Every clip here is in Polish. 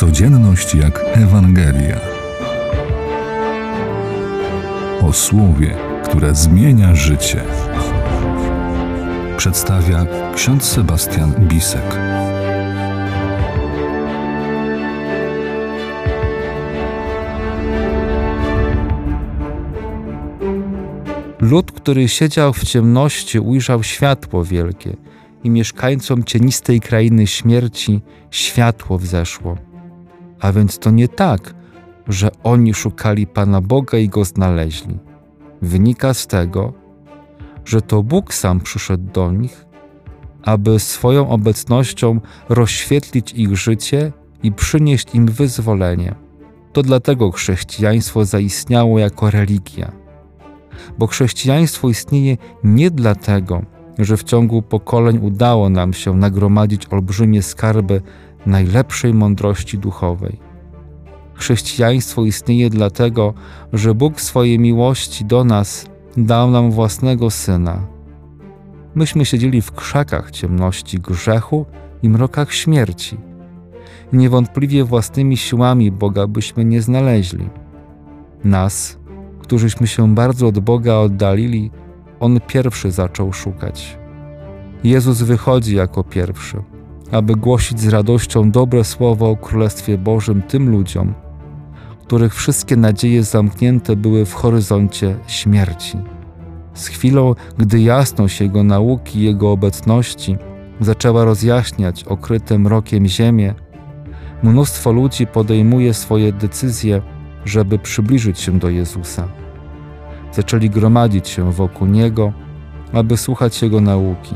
Codzienność jak Ewangelia. O słowie, które zmienia życie. Przedstawia ksiądz Sebastian Bisek. Lud, który siedział w ciemności, ujrzał światło wielkie i mieszkańcom cienistej krainy śmierci światło wzeszło. A więc to nie tak, że oni szukali Pana Boga i go znaleźli. Wynika z tego, że to Bóg sam przyszedł do nich, aby swoją obecnością rozświetlić ich życie i przynieść im wyzwolenie. To dlatego chrześcijaństwo zaistniało jako religia. Bo chrześcijaństwo istnieje nie dlatego, że w ciągu pokoleń udało nam się nagromadzić olbrzymie skarby najlepszej mądrości duchowej. Chrześcijaństwo istnieje dlatego, że Bóg swojej miłości do nas dał nam własnego Syna. Myśmy siedzieli w krzakach ciemności grzechu i mrokach śmierci. Niewątpliwie własnymi siłami Boga byśmy nie znaleźli. Nas, którzyśmy się bardzo od Boga oddalili, On pierwszy zaczął szukać. Jezus wychodzi jako pierwszy, aby głosić z radością dobre słowo o Królestwie Bożym tym ludziom, których wszystkie nadzieje zamknięte były w horyzoncie śmierci. Z chwilą, gdy jasność Jego nauki i Jego obecności zaczęła rozjaśniać okryte mrokiem ziemię, mnóstwo ludzi podejmuje swoje decyzje, żeby przybliżyć się do Jezusa. Zaczęli gromadzić się wokół Niego, aby słuchać Jego nauki.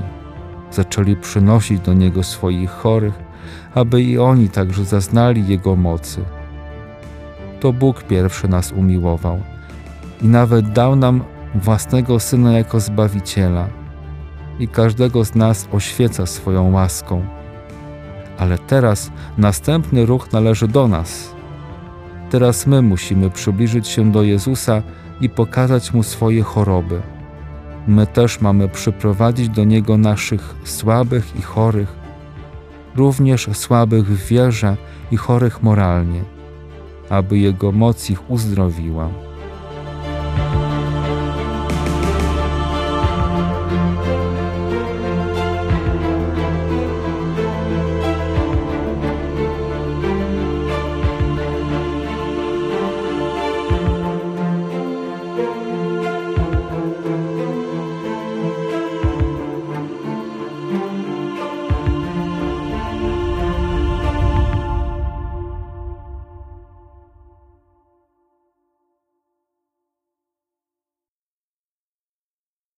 Zaczęli przynosić do Niego swoich chorych, aby i oni także zaznali Jego mocy. To Bóg pierwszy nas umiłował i nawet dał nam własnego Syna jako Zbawiciela i każdego z nas oświeca swoją łaską. Ale teraz następny ruch należy do nas. Teraz my musimy przybliżyć się do Jezusa i pokazać Mu swoje choroby. My też mamy przyprowadzić do Niego naszych słabych i chorych, również słabych w wierze i chorych moralnie, aby Jego moc ich uzdrowiła.